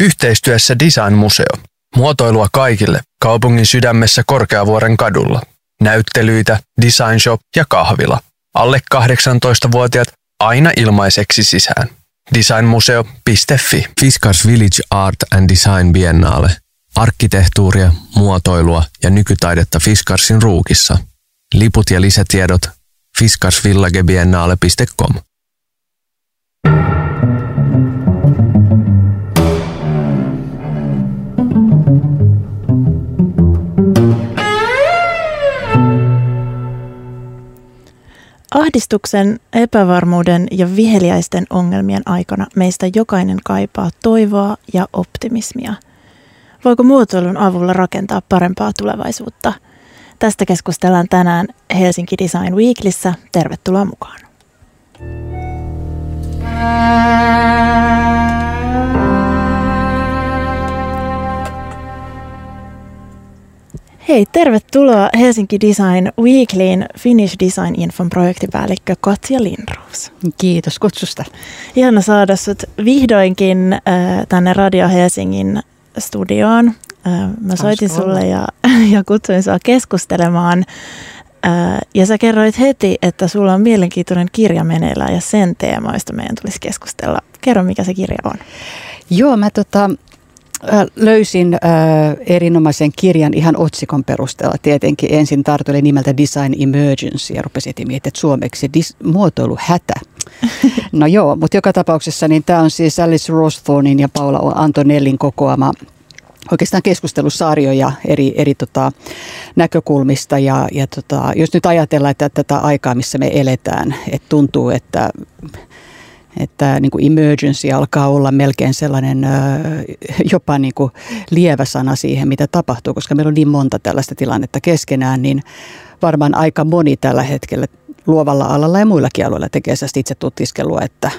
Yhteistyössä Design Museo. Muotoilua kaikille kaupungin sydämessä Korkeavuoren kadulla. Näyttelyitä, design shop ja kahvila. Alle 18-vuotiaat aina ilmaiseksi sisään. Designmuseo.fi Fiskars Village Art and Design Biennale. Arkkitehtuuria, muotoilua ja nykytaidetta Fiskarsin ruukissa. Liput ja lisätiedot fiskarsvillagebiennale.com. Ahdistuksen, epävarmuuden ja viheliäisten ongelmien aikana meistä jokainen kaipaa toivoa ja optimismia. Voiko muotoilun avulla rakentaa parempaa tulevaisuutta? Tästä keskustellaan tänään Helsinki Design Weeklissä. Tervetuloa mukaan. Hei, tervetuloa Helsinki Design Weeklyin Finnish Design Infon projektipäällikkö Katja Lindroos. Kiitos kutsusta. Ihana saada sut vihdoinkin äh, tänne Radio Helsingin studioon. Äh, mä soitin Hauska sulle ja, ja kutsuin sua keskustelemaan. Äh, ja sä kerroit heti, että sulla on mielenkiintoinen kirja meneillään ja sen teemoista meidän tulisi keskustella. Kerro, mikä se kirja on. Joo, mä tota, löysin äh, erinomaisen kirjan ihan otsikon perusteella. Tietenkin ensin tartuin nimeltä Design Emergency ja rupesin miettimään, että suomeksi dis- muotoilu hätä. No joo, mutta joka tapauksessa niin tämä on siis Alice Rosthornin ja Paula Antonellin kokoama oikeastaan keskustelusarjoja eri, eri tota, näkökulmista. Ja, ja tota, jos nyt ajatellaan, että tätä aikaa, missä me eletään, että tuntuu, että että niin kuin emergency alkaa olla melkein sellainen jopa niin kuin lievä sana siihen, mitä tapahtuu, koska meillä on niin monta tällaista tilannetta keskenään, niin varmaan aika moni tällä hetkellä luovalla alalla ja muillakin alueilla tekee itse tutkiskelua, että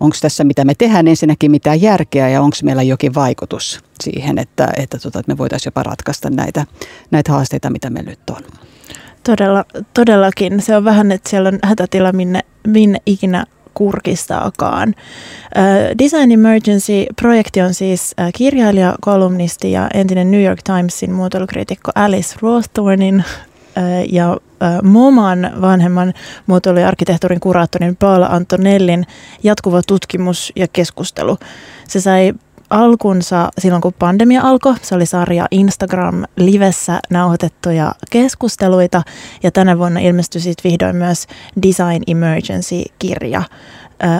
onko tässä mitä me tehdään ensinnäkin mitään järkeä ja onko meillä jokin vaikutus siihen, että, että, tota, että me voitaisiin jopa ratkaista näitä, näitä haasteita, mitä meillä nyt on. Todella, todellakin. Se on vähän, että siellä on hätätila minne, minne ikinä kurkistaakaan. Design Emergency-projekti on siis kirjailija, kolumnisti ja entinen New York Timesin muotoilukriitikko Alice Rothornin ja MoMAn vanhemman muotoilu- ja arkkitehtuurin kuraattorin Paula Antonellin jatkuva tutkimus ja keskustelu. Se sai alkunsa silloin, kun pandemia alkoi. Se oli sarja Instagram-livessä nauhoitettuja keskusteluita ja tänä vuonna ilmestyi sitten vihdoin myös Design Emergency-kirja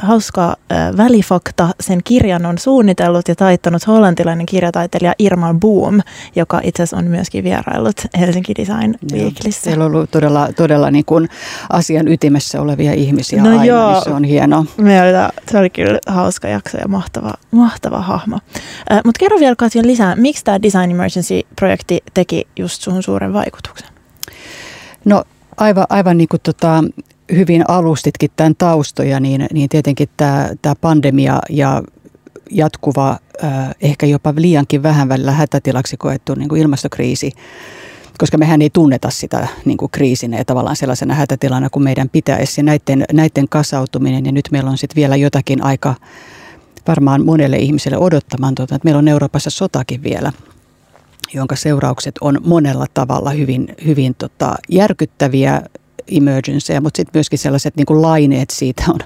hauska välifakta. Sen kirjan on suunnitellut ja taittanut hollantilainen kirjataiteilija Irma Boom, joka itse asiassa on myöskin vierailut Helsinki Design Weeklissä. Siellä on ollut todella, todella niin kuin asian ytimessä olevia ihmisiä no aina, niin joo, niin se on hieno. Meillä, se oli kyllä hauska jakso ja mahtava, mahtava hahmo. Mutta kerro vielä Katja lisää, miksi tämä Design Emergency-projekti teki just suhun suuren vaikutuksen? No aivan, aivan niin kuin tota, hyvin alustitkin tämän taustoja, niin, niin tietenkin tämä, tämä pandemia ja jatkuva, ehkä jopa liiankin vähän välillä hätätilaksi koettu niin kuin ilmastokriisi, koska mehän ei tunneta sitä niin kuin kriisinä ja tavallaan sellaisena hätätilana kuin meidän pitäisi. Ja näiden, näiden kasautuminen ja nyt meillä on sitten vielä jotakin aika varmaan monelle ihmiselle odottamaan, tuota, että meillä on Euroopassa sotakin vielä jonka seuraukset on monella tavalla hyvin, hyvin tota, järkyttäviä emergencyjä, mutta sitten myöskin sellaiset niin kuin laineet siitä on,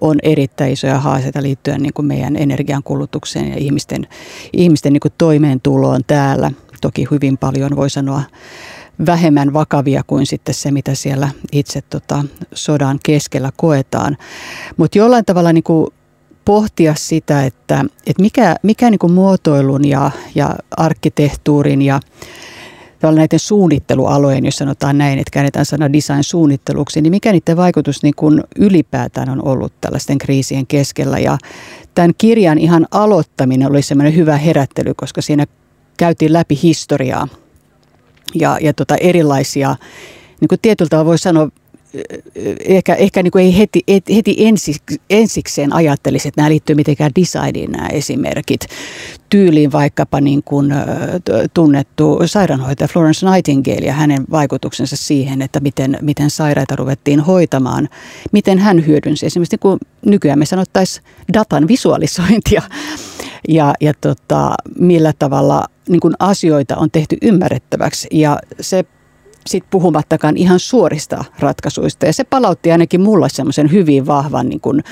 on erittäin isoja haasteita liittyen niin kuin meidän energiankulutukseen ja ihmisten, ihmisten niin kuin toimeentuloon täällä. Toki hyvin paljon voi sanoa vähemmän vakavia kuin sitten se, mitä siellä itse tota, sodan keskellä koetaan. Mutta jollain tavalla niin kuin pohtia sitä, että, että mikä, mikä niin kuin muotoilun ja, ja arkkitehtuurin ja näiden suunnittelualojen, jos sanotaan näin, että käännetään sana design suunnitteluksi, niin mikä niiden vaikutus niin kuin ylipäätään on ollut tällaisten kriisien keskellä. Ja tämän kirjan ihan aloittaminen oli semmoinen hyvä herättely, koska siinä käytiin läpi historiaa ja, ja tota erilaisia, niin kuin tietyllä tavalla voi sanoa, ehkä, ehkä niin kuin ei heti, heti ensik, ensikseen ajattelisi, että nämä liittyy mitenkään designiin nämä esimerkit. Tyyliin vaikkapa niin kuin, tunnettu sairaanhoitaja Florence Nightingale ja hänen vaikutuksensa siihen, että miten, miten sairaita ruvettiin hoitamaan. Miten hän hyödynsi esimerkiksi niin kuin nykyään me sanottaisiin datan visualisointia ja, ja tota, millä tavalla niin kuin asioita on tehty ymmärrettäväksi. Ja se sitten puhumattakaan ihan suorista ratkaisuista. Ja se palautti ainakin mulle semmoisen hyvin vahvan niin kuin,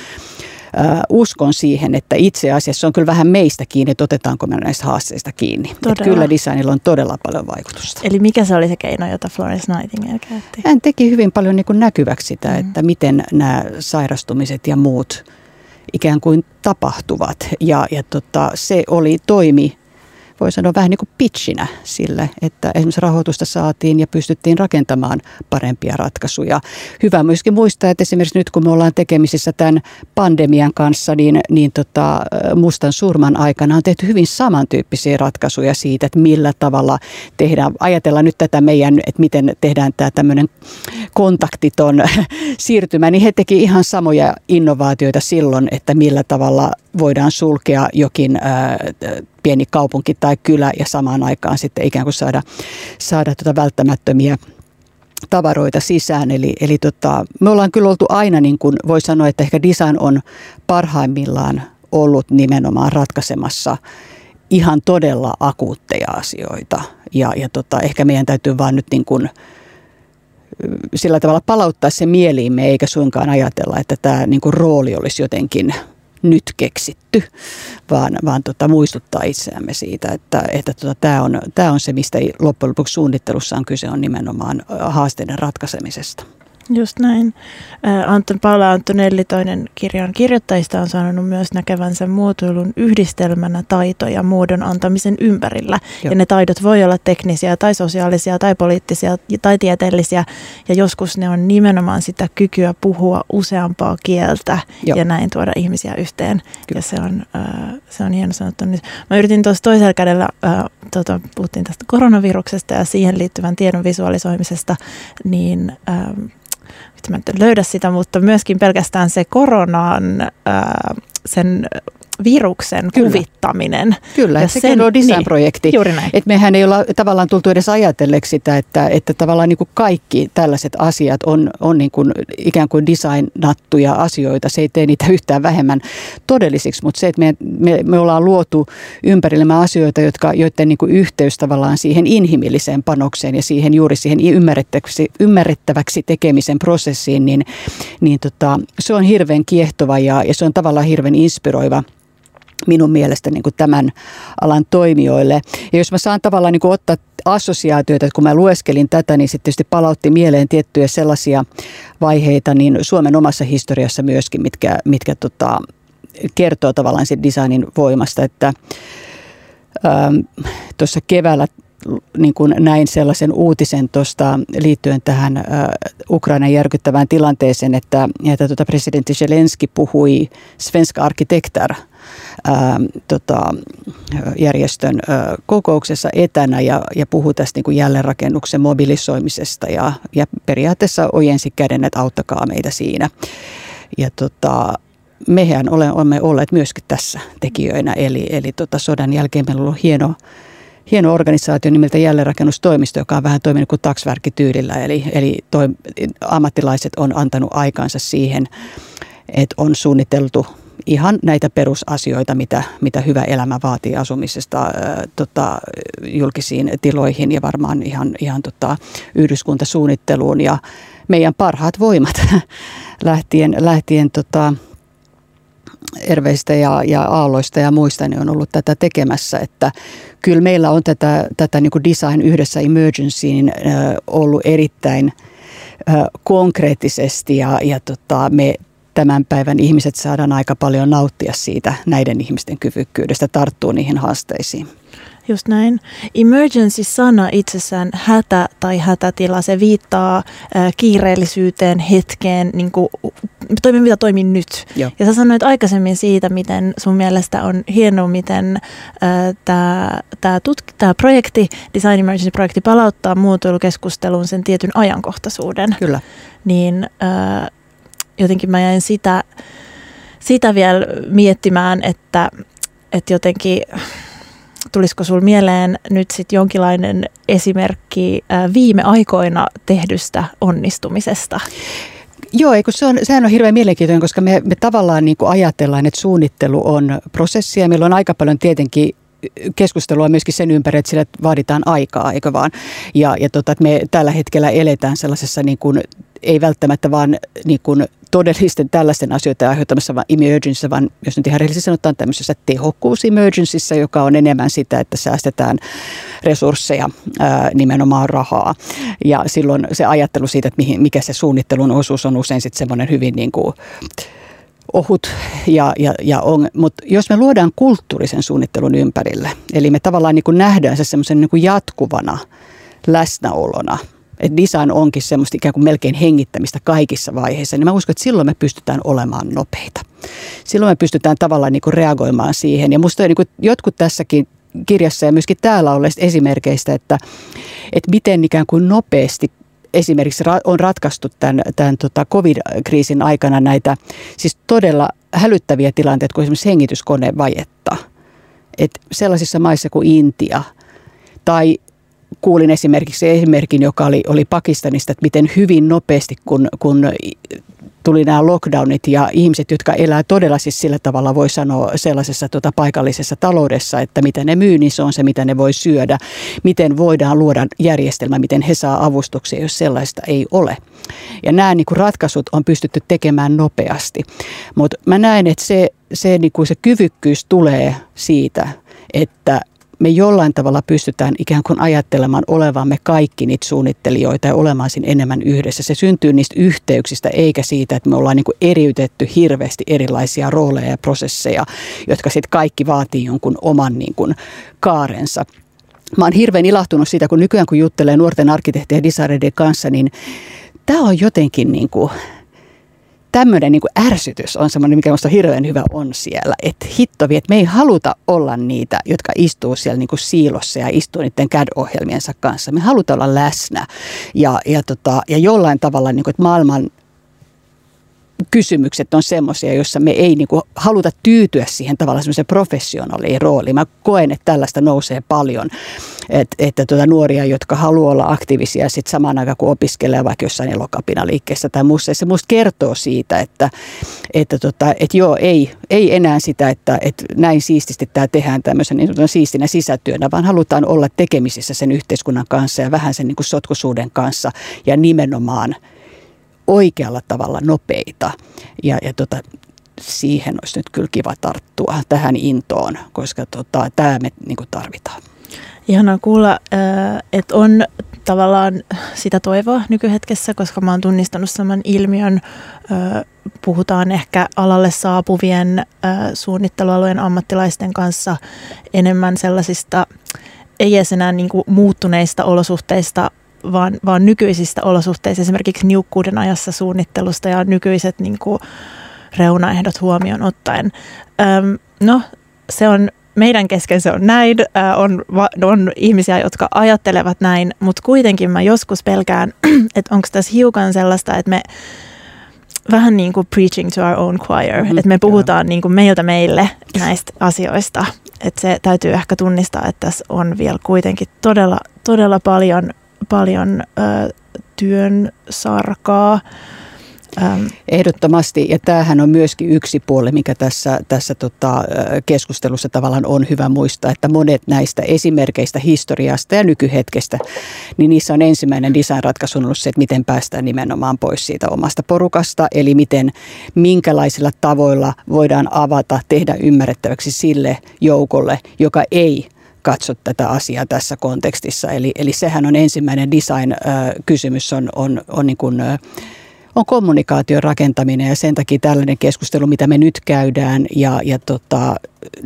äh, uskon siihen, että itse asiassa on kyllä vähän meistä kiinni, että otetaanko me näistä haasteista kiinni. Että kyllä designilla on todella paljon vaikutusta. Eli mikä se oli se keino, jota Florence Nightingale käytti? Hän teki hyvin paljon niin kuin näkyväksi sitä, mm. että miten nämä sairastumiset ja muut ikään kuin tapahtuvat. Ja, ja tota, se oli toimi voi sanoa vähän niin kuin pitchinä sille, että esimerkiksi rahoitusta saatiin ja pystyttiin rakentamaan parempia ratkaisuja. Hyvä myöskin muistaa, että esimerkiksi nyt kun me ollaan tekemisissä tämän pandemian kanssa, niin, niin tota, mustan surman aikana on tehty hyvin samantyyppisiä ratkaisuja siitä, että millä tavalla tehdään, ajatellaan nyt tätä meidän, että miten tehdään tämä tämmöinen kontaktiton siirtymä, niin he teki ihan samoja innovaatioita silloin, että millä tavalla voidaan sulkea jokin ää, pieni kaupunki tai kylä ja samaan aikaan sitten ikään kuin saada, saada tuota välttämättömiä tavaroita sisään. Eli, eli tota, me ollaan kyllä oltu aina, niin kuin voi sanoa, että ehkä design on parhaimmillaan ollut nimenomaan ratkaisemassa ihan todella akuutteja asioita. Ja, ja tota, ehkä meidän täytyy vaan nyt niin kuin sillä tavalla palauttaa se mieliimme, eikä suinkaan ajatella, että tämä niin kuin rooli olisi jotenkin – nyt keksitty, vaan, vaan tota, muistuttaa itseämme siitä, että, että tota, tämä on, tää on se, mistä loppujen lopuksi suunnittelussa on kyse, on nimenomaan haasteiden ratkaisemisesta. Just näin. Anton Paula Antonelli, toinen kirjan kirjoittajista, on sanonut myös näkevänsä muotoilun yhdistelmänä taitoja muodon antamisen ympärillä. Joo. Ja ne taidot voi olla teknisiä tai sosiaalisia tai poliittisia tai tieteellisiä. Ja joskus ne on nimenomaan sitä kykyä puhua useampaa kieltä Joo. ja näin tuoda ihmisiä yhteen. Kyllä. Ja se on, äh, se on hieno sanottu. Nyt mä yritin tuossa toisella kädellä, äh, tota, puhuttiin tästä koronaviruksesta ja siihen liittyvän tiedon visualisoimisesta, niin... Nyt mä en löydä sitä, mutta myöskin pelkästään se koronan, ää, sen viruksen Kyllä. kuvittaminen. Kyllä, ja sekin sen, on design-projekti. Niin, Et mehän ei olla tavallaan tultu edes ajatelleeksi sitä, että, että tavallaan niin kuin kaikki tällaiset asiat on, on niin kuin ikään kuin designattuja asioita. Se ei tee niitä yhtään vähemmän todellisiksi, mutta se, että me, me, me ollaan luotu ympärillemme asioita, jotka, joiden niin kuin yhteys tavallaan siihen inhimilliseen panokseen ja siihen juuri siihen ymmärrettäväksi, ymmärrettäväksi tekemisen prosessiin, niin, niin tota, se on hirveän kiehtova ja, ja se on tavallaan hirveän inspiroiva – minun mielestä niin kuin tämän alan toimijoille. Ja jos mä saan tavallaan niin kuin ottaa assosiaatioita, että kun mä lueskelin tätä, niin sitten tietysti palautti mieleen tiettyjä sellaisia vaiheita, niin Suomen omassa historiassa myöskin, mitkä, mitkä tota, kertoo tavallaan sen designin voimasta, että ähm, tuossa keväällä niin kuin näin sellaisen uutisen tuosta liittyen tähän äh, Ukrainan järkyttävään tilanteeseen, että, että tuota presidentti Zelensky puhui Svenska Arkitekter – ää, tota, järjestön ää, kokouksessa etänä ja, ja puhui tästä niin kuin jälleenrakennuksen mobilisoimisesta ja, ja periaatteessa ojensi käden, että auttakaa meitä siinä. Ja tota, mehän olemme olleet myöskin tässä tekijöinä, eli, eli tota sodan jälkeen meillä on ollut hieno, hieno organisaatio nimeltä jälleenrakennustoimisto, joka on vähän toiminut kuin taksvärkityylillä, eli, eli toi, ammattilaiset on antanut aikansa siihen, että on suunniteltu ihan näitä perusasioita, mitä, mitä hyvä elämä vaatii asumisesta ää, tota, julkisiin tiloihin ja varmaan ihan, ihan tota, yhdyskuntasuunnitteluun. Ja meidän parhaat voimat lähtien, lähtien tota, Erveistä ja, ja Aalloista ja muista niin on ollut tätä tekemässä, että kyllä meillä on tätä, tätä niin kuin design yhdessä emergencyin äh, ollut erittäin konkreettisesti ja, ja tota, me tämän päivän ihmiset saadaan aika paljon nauttia siitä näiden ihmisten kyvykkyydestä tarttuu niihin haasteisiin. Just näin. Emergency-sana itsessään hätä tai hätätila, se viittaa äh, kiireellisyyteen, hetkeen, niin kuin, toimi, mitä toimii nyt. Joo. Ja sä sanoit aikaisemmin siitä, miten sun mielestä on hienoa, miten äh, tämä tutk- projekti, Design Emergency-projekti palauttaa muotoilukeskusteluun sen tietyn ajankohtaisuuden. Kyllä. Niin äh, jotenkin mä jäin sitä, sitä vielä miettimään, että, että jotenkin tulisiko sul mieleen nyt sitten jonkinlainen esimerkki viime aikoina tehdystä onnistumisesta? Joo, eikö se on, sehän on hirveän mielenkiintoinen, koska me, me tavallaan niin kuin ajatellaan, että suunnittelu on prosessi ja meillä on aika paljon tietenkin keskustelua myöskin sen ympäri, että sille vaaditaan aikaa, eikö vaan? Ja, ja tota, että me tällä hetkellä eletään sellaisessa niin kuin, ei välttämättä vaan niin kuin todellisten tällaisten asioiden aiheuttamassa vaan emergencyssä, vaan jos nyt ihan rehellisesti sanotaan tämmöisessä tehokkuus emergencyssä, joka on enemmän sitä, että säästetään resursseja, nimenomaan rahaa. Ja silloin se ajattelu siitä, että mihin, mikä se suunnittelun osuus on usein sitten semmoinen hyvin niin kuin, ohut, ja, ja, ja on, mutta jos me luodaan kulttuurisen suunnittelun ympärille, eli me tavallaan niin kuin nähdään se semmoisen niin jatkuvana läsnäolona, että design onkin semmoista ikään kuin melkein hengittämistä kaikissa vaiheissa, niin mä uskon, että silloin me pystytään olemaan nopeita. Silloin me pystytään tavallaan niin kuin reagoimaan siihen. Ja musta niin kuin jotkut tässäkin kirjassa ja myöskin täällä olleista esimerkkeistä, että, että miten ikään kuin nopeasti esimerkiksi on ratkaistu tämän, tämän tota covid-kriisin aikana näitä siis todella hälyttäviä tilanteita kuin esimerkiksi hengityskonevajetta. Et sellaisissa maissa kuin Intia tai kuulin esimerkiksi esimerkin, joka oli, oli Pakistanista, että miten hyvin nopeasti, kun, kun tuli nämä lockdownit ja ihmiset, jotka elää todella siis sillä tavalla voi sanoa sellaisessa tota, paikallisessa taloudessa, että mitä ne myy, niin se on se, mitä ne voi syödä. Miten voidaan luoda järjestelmä, miten he saa avustuksia, jos sellaista ei ole. Ja nämä niin kuin ratkaisut on pystytty tekemään nopeasti. Mutta mä näen, että se, se, niin kuin se kyvykkyys tulee siitä, että me jollain tavalla pystytään ikään kuin ajattelemaan olevamme kaikki niitä suunnittelijoita ja olemaan siinä enemmän yhdessä. Se syntyy niistä yhteyksistä eikä siitä, että me ollaan niin kuin eriytetty hirveästi erilaisia rooleja ja prosesseja, jotka sitten kaikki vaatii jonkun oman niin kuin kaarensa. Mä oon hirveän ilahtunut siitä, kun nykyään kun juttelee nuorten arkkitehtien ja kanssa, niin tämä on jotenkin niin kuin – tämmöinen niin ärsytys on semmoinen, mikä minusta hirveän hyvä on siellä. Että hittovi, että me ei haluta olla niitä, jotka istuu siellä niin kuin siilossa ja istuu niiden CAD-ohjelmiensa kanssa. Me halutaan olla läsnä ja, ja, tota, ja jollain tavalla, niin kuin, että maailman kysymykset on semmoisia, joissa me ei niin kuin, haluta tyytyä siihen tavallaan semmoiseen professionaaliin rooliin. Mä koen, että tällaista nousee paljon, Et, että tuota, nuoria, jotka haluaa olla aktiivisia sit samaan aikaan, kun opiskelee vaikka jossain elokapinaliikkeessä tai muussa. Se musta kertoo siitä, että, että, tota, että joo, ei, ei enää sitä, että, että näin siististi tämä tehdään tämmöisen niin siistinä sisätyönä, vaan halutaan olla tekemisissä sen yhteiskunnan kanssa ja vähän sen niin kuin sotkusuuden kanssa ja nimenomaan – oikealla tavalla nopeita. Ja, ja tota, siihen olisi nyt kyllä kiva tarttua tähän intoon, koska tota, tämä me niin tarvitaan. Ihanaa kuulla, äh, että on tavallaan sitä toivoa nykyhetkessä, koska mä oon tunnistanut saman ilmiön. Äh, puhutaan ehkä alalle saapuvien äh, suunnittelualueen ammattilaisten kanssa enemmän sellaisista ei edes enää niin muuttuneista olosuhteista vaan, vaan nykyisistä olosuhteista, esimerkiksi niukkuuden ajassa suunnittelusta ja nykyiset niin kuin, reunaehdot huomioon ottaen. No, se on meidän kesken se on näin, äh, on, on ihmisiä, jotka ajattelevat näin, mutta kuitenkin mä joskus pelkään, että onko tässä hiukan sellaista, että me vähän niin kuin preaching to our own choir, mm-hmm. että me puhutaan niin kuin meiltä meille näistä asioista. Että se täytyy ehkä tunnistaa, että tässä on vielä kuitenkin todella, todella paljon paljon ö, työn sarkaa. Ehdottomasti, ja tämähän on myöskin yksi puoli, mikä tässä, tässä tota, keskustelussa tavallaan on hyvä muistaa, että monet näistä esimerkkeistä historiasta ja nykyhetkestä, niin niissä on ensimmäinen designratkaisu ollut se, että miten päästään nimenomaan pois siitä omasta porukasta, eli miten, minkälaisilla tavoilla voidaan avata, tehdä ymmärrettäväksi sille joukolle, joka ei katso tätä asiaa tässä kontekstissa. Eli, eli sehän on ensimmäinen design-kysymys, on, on, on, niin kuin, on kommunikaation rakentaminen ja sen takia tällainen keskustelu, mitä me nyt käydään ja, ja tota,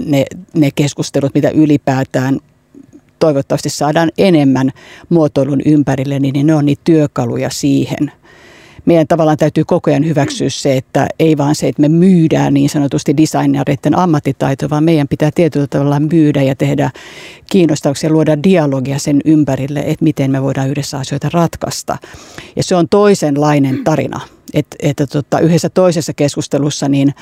ne, ne keskustelut, mitä ylipäätään toivottavasti saadaan enemmän muotoilun ympärille, niin ne on niitä työkaluja siihen – meidän tavallaan täytyy koko ajan hyväksyä se, että ei vaan se, että me myydään niin sanotusti designereiden ammattitaito, vaan meidän pitää tietyllä tavalla myydä ja tehdä kiinnostauksia, luoda dialogia sen ympärille, että miten me voidaan yhdessä asioita ratkaista. Ja se on toisenlainen tarina. Että, että tota, yhdessä toisessa keskustelussa niin,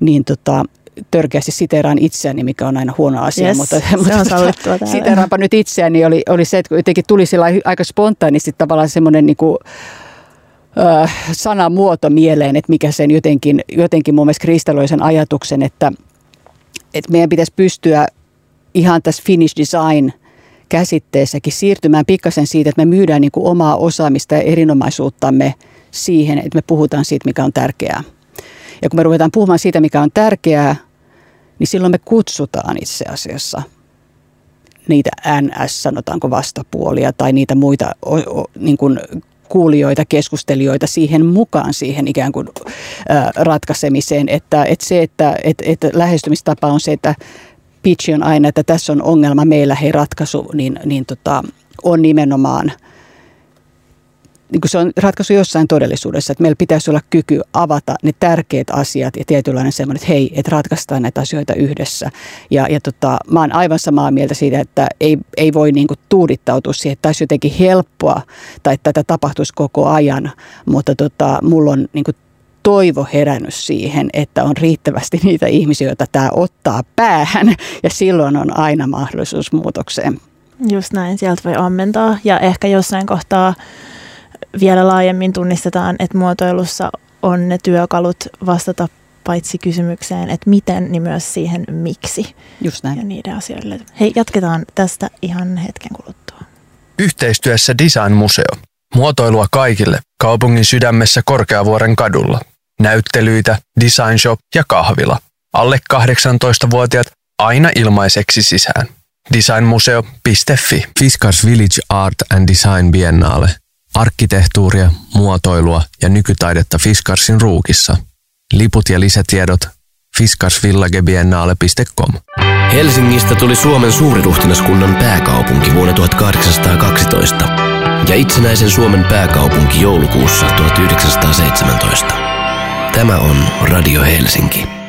niin tota, törkeästi siteeraan itseäni, mikä on aina huono asia, yes, mutta, mutta siteeraanpa nyt itseäni, oli, oli se, että jotenkin tuli aika spontaanisti tavallaan semmoinen niin kuin, sanamuoto mieleen, että mikä sen jotenkin, jotenkin mun mielestä kristalloi sen ajatuksen, että, että meidän pitäisi pystyä ihan tässä finish design käsitteessäkin siirtymään pikkasen siitä, että me myydään niin kuin omaa osaamista ja erinomaisuuttamme siihen, että me puhutaan siitä, mikä on tärkeää. Ja kun me ruvetaan puhumaan siitä, mikä on tärkeää, niin silloin me kutsutaan itse asiassa niitä NS, sanotaanko vastapuolia, tai niitä muita o, o, niin kuin kuulijoita, keskustelijoita siihen mukaan siihen ikään kuin ratkaisemiseen. Että, että se, että että, että lähestymistapa on se, että pitch on aina, että tässä on ongelma, meillä hei ratkaisu, niin, niin tota, on nimenomaan – niin se on ratkaisu jossain todellisuudessa, että meillä pitäisi olla kyky avata ne tärkeät asiat ja tietynlainen semmoinen, että hei, että ratkaistaan näitä asioita yhdessä. Ja, ja tota, mä oon aivan samaa mieltä siitä, että ei, ei voi niin kuin tuudittautua siihen, että olisi jotenkin helppoa tai että tätä tapahtuisi koko ajan, mutta tota, mulla on niin kuin toivo herännyt siihen, että on riittävästi niitä ihmisiä, joita tämä ottaa päähän ja silloin on aina mahdollisuus muutokseen. Just näin, sieltä voi ammentaa ja ehkä jossain kohtaa vielä laajemmin tunnistetaan, että muotoilussa on ne työkalut vastata paitsi kysymykseen, että miten, niin myös siihen miksi. Just näin. Ja niiden asioille. Hei, jatketaan tästä ihan hetken kuluttua. Yhteistyössä Design Museo. Muotoilua kaikille kaupungin sydämessä Korkeavuoren kadulla. Näyttelyitä, design shop ja kahvila. Alle 18-vuotiaat aina ilmaiseksi sisään. Designmuseo.fi Fiskars Village Art and Design Biennale – arkkitehtuuria, muotoilua ja nykytaidetta Fiskarsin ruukissa. Liput ja lisätiedot fiskarsvillagebiennale.com. Helsingistä tuli Suomen suuriruhtinaskunnan pääkaupunki vuonna 1812 ja itsenäisen Suomen pääkaupunki joulukuussa 1917. Tämä on Radio Helsinki.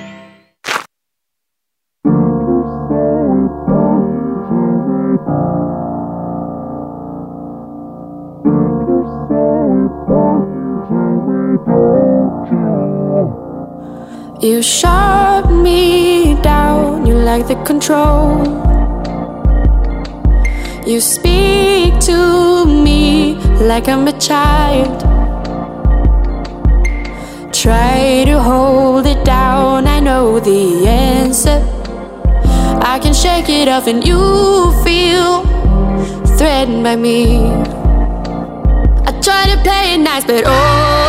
You shut me down, you like the control. You speak to me like I'm a child. Try to hold it down, I know the answer. I can shake it off, and you feel threatened by me. I try to play it nice, but oh.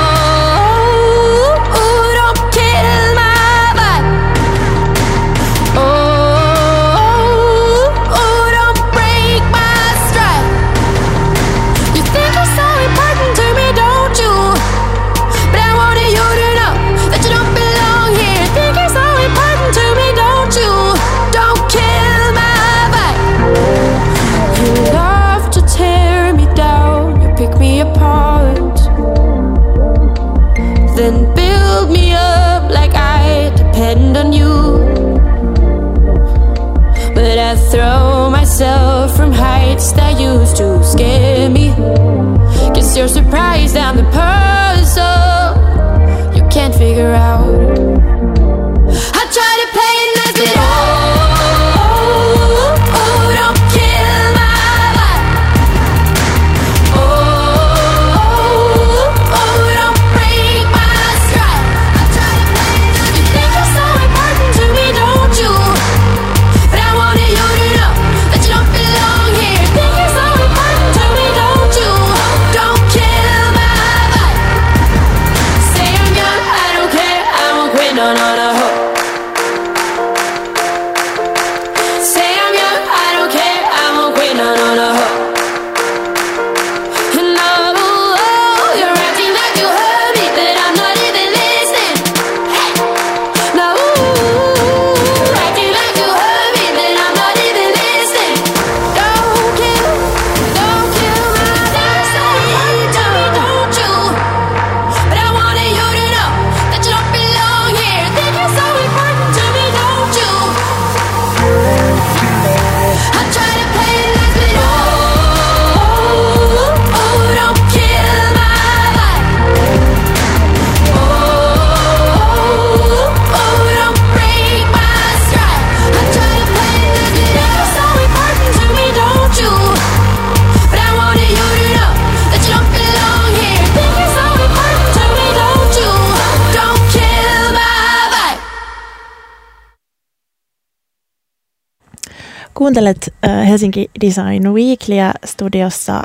Helsinki Design Weeklyä studiossa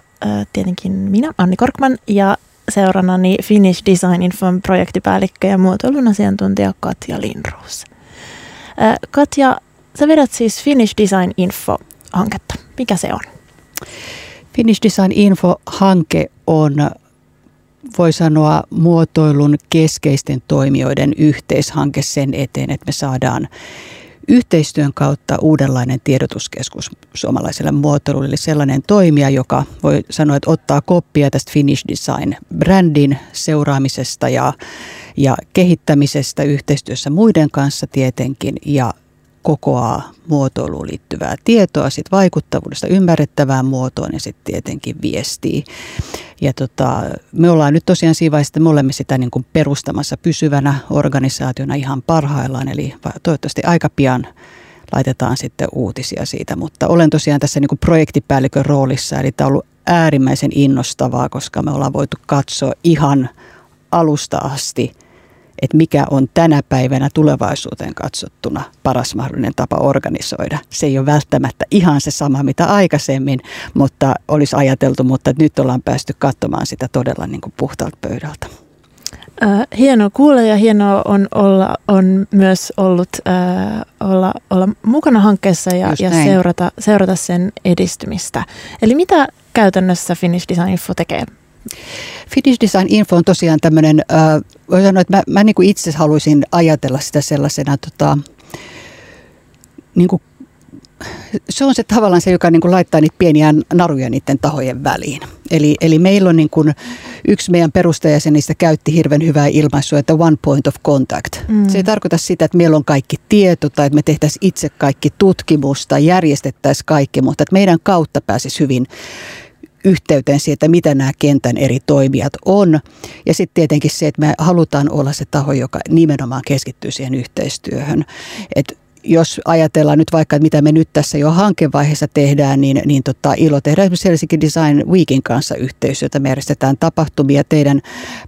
tietenkin minä, Anni Korkman, ja seurannani Finnish Design Infon projektipäällikkö ja muotoilun asiantuntija Katja Lindroos. Katja, sä vedät siis Finnish Design Info-hanketta. Mikä se on? Finnish Design Info-hanke on, voi sanoa, muotoilun keskeisten toimijoiden yhteishanke sen eteen, että me saadaan yhteistyön kautta uudenlainen tiedotuskeskus suomalaiselle muotoilulle. Eli sellainen toimija, joka voi sanoa, että ottaa koppia tästä Finnish Design-brändin seuraamisesta ja, ja kehittämisestä yhteistyössä muiden kanssa tietenkin ja kokoaa muotoiluun liittyvää tietoa, sit vaikuttavuudesta ymmärrettävään muotoon ja sitten tietenkin viestii. Ja tota, me ollaan nyt tosiaan siinä vaiheessa, että me olemme sitä niin kuin perustamassa pysyvänä organisaationa ihan parhaillaan, eli toivottavasti aika pian laitetaan sitten uutisia siitä, mutta olen tosiaan tässä niin kuin projektipäällikön roolissa, eli tämä on ollut äärimmäisen innostavaa, koska me ollaan voitu katsoa ihan alusta asti – että mikä on tänä päivänä tulevaisuuteen katsottuna paras mahdollinen tapa organisoida. Se ei ole välttämättä ihan se sama mitä aikaisemmin, mutta olisi ajateltu, mutta nyt ollaan päästy katsomaan sitä todella niin kuin puhtaalta pöydältä. Hienoa kuulla ja hienoa on, olla, on myös ollut äh, olla, olla mukana hankkeessa ja, ja seurata, seurata sen edistymistä. Eli mitä käytännössä Finnish Design Info tekee? Finnish Design Info on tosiaan tämmöinen, äh, voi sanoa, että mä, mä niin kuin itse haluaisin ajatella sitä sellaisena, tota, niin kuin, se on se tavallaan se, joka niin kuin laittaa niitä pieniä naruja niiden tahojen väliin. Eli, eli meillä on niin kuin, yksi meidän perustajajäsenistä käytti hirveän hyvää ilmaisua, että one point of contact. Mm. Se ei tarkoita sitä, että meillä on kaikki tieto tai että me tehtäisiin itse kaikki tutkimusta, järjestettäisiin kaikki, mutta että meidän kautta pääsisi hyvin yhteyteen siitä, mitä nämä kentän eri toimijat on. Ja sitten tietenkin se, että me halutaan olla se taho, joka nimenomaan keskittyy siihen yhteistyöhön. Et jos ajatellaan nyt vaikka, että mitä me nyt tässä jo hankevaiheessa tehdään, niin, niin tota, ilo tehdään esimerkiksi Helsinki Design Weekin kanssa yhteistyötä. Me järjestetään tapahtumia teidän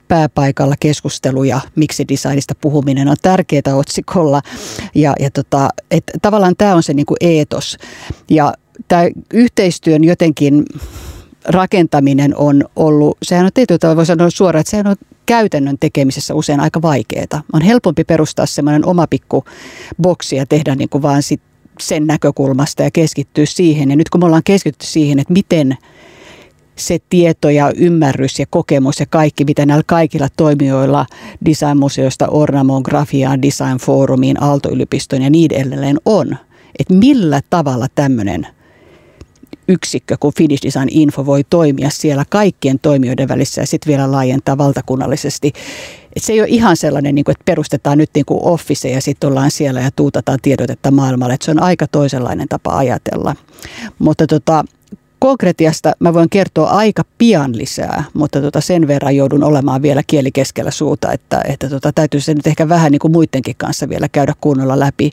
pääpaikalla keskusteluja, miksi designista puhuminen on tärkeää otsikolla. Ja, ja tota, et tavallaan tämä on se niinku eetos. Ja tämä yhteistyön jotenkin rakentaminen on ollut, sehän on tietyllä tavalla voi sanoa suoraan, että sehän on käytännön tekemisessä usein aika vaikeaa. On helpompi perustaa semmoinen oma pikku boksi ja tehdä niin kuin vaan sit sen näkökulmasta ja keskittyä siihen. Ja nyt kun me ollaan keskitty siihen, että miten se tieto ja ymmärrys ja kokemus ja kaikki, mitä näillä kaikilla toimijoilla designmuseosta Ornamoon, Grafiaan, Design Forumiin, Aalto-yliopistoon ja niin edelleen on. Että millä tavalla tämmöinen – yksikkö kuin Finnish Design Info voi toimia siellä kaikkien toimijoiden välissä ja sitten vielä laajentaa valtakunnallisesti. Et se ei ole ihan sellainen, niin kuin, että perustetaan nyt niin office ja sitten ollaan siellä ja tuutataan tiedotetta maailmalle. Et se on aika toisenlainen tapa ajatella. Mutta tota, konkretiasta mä voin kertoa aika pian lisää, mutta tota sen verran joudun olemaan vielä kieli keskellä suuta, että, että tota, täytyy se nyt ehkä vähän niin kuin muidenkin kanssa vielä käydä kunnolla läpi.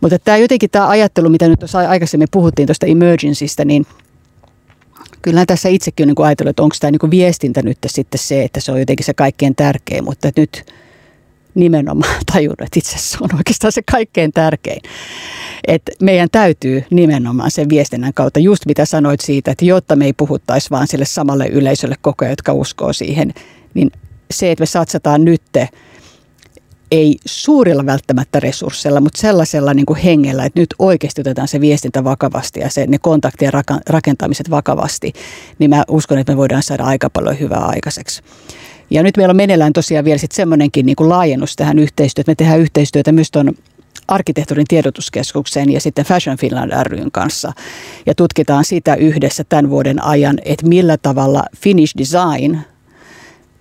Mutta tämä jotenkin tämä ajattelu, mitä nyt tuossa aikaisemmin puhuttiin tuosta emergencystä, niin kyllä tässä itsekin on niin ajatellut, että onko tämä niin viestintä nyt sitten se, että se on jotenkin se kaikkein tärkein, mutta nyt nimenomaan tajunnut, että itse asiassa on oikeastaan se kaikkein tärkein. Että meidän täytyy nimenomaan sen viestinnän kautta, just mitä sanoit siitä, että jotta me ei puhuttaisi vaan sille samalle yleisölle koko ajan, jotka uskoo siihen, niin se, että me satsataan nytte ei suurilla välttämättä resursseilla, mutta sellaisella niin kuin hengellä, että nyt oikeasti otetaan se viestintä vakavasti ja se, ne kontaktien rakentamiset vakavasti, niin mä uskon, että me voidaan saada aika paljon hyvää aikaiseksi. Ja nyt meillä on meneillään tosiaan vielä sitten semmoinenkin niin kuin laajennus tähän yhteistyöhön, me tehdään yhteistyötä myös tuon arkkitehtuurin tiedotuskeskuksen ja sitten Fashion Finland ryn kanssa. Ja tutkitaan sitä yhdessä tämän vuoden ajan, että millä tavalla Finnish Design –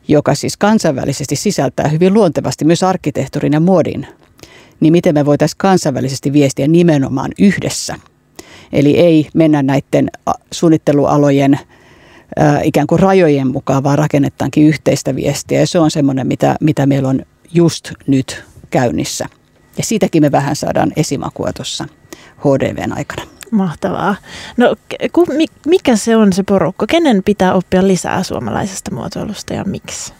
joka siis kansainvälisesti sisältää hyvin luontevasti myös arkkitehtuurin ja muodin, niin miten me voitaisiin kansainvälisesti viestiä nimenomaan yhdessä. Eli ei mennä näiden suunnittelualojen ikään kuin rajojen mukaan, vaan rakennetaankin yhteistä viestiä. Ja se on semmoinen, mitä, mitä meillä on just nyt käynnissä. Ja siitäkin me vähän saadaan esimakua tuossa HDVn aikana. Mahtavaa. No mikä se on se porukka? Kenen pitää oppia lisää suomalaisesta muotoilusta ja miksi?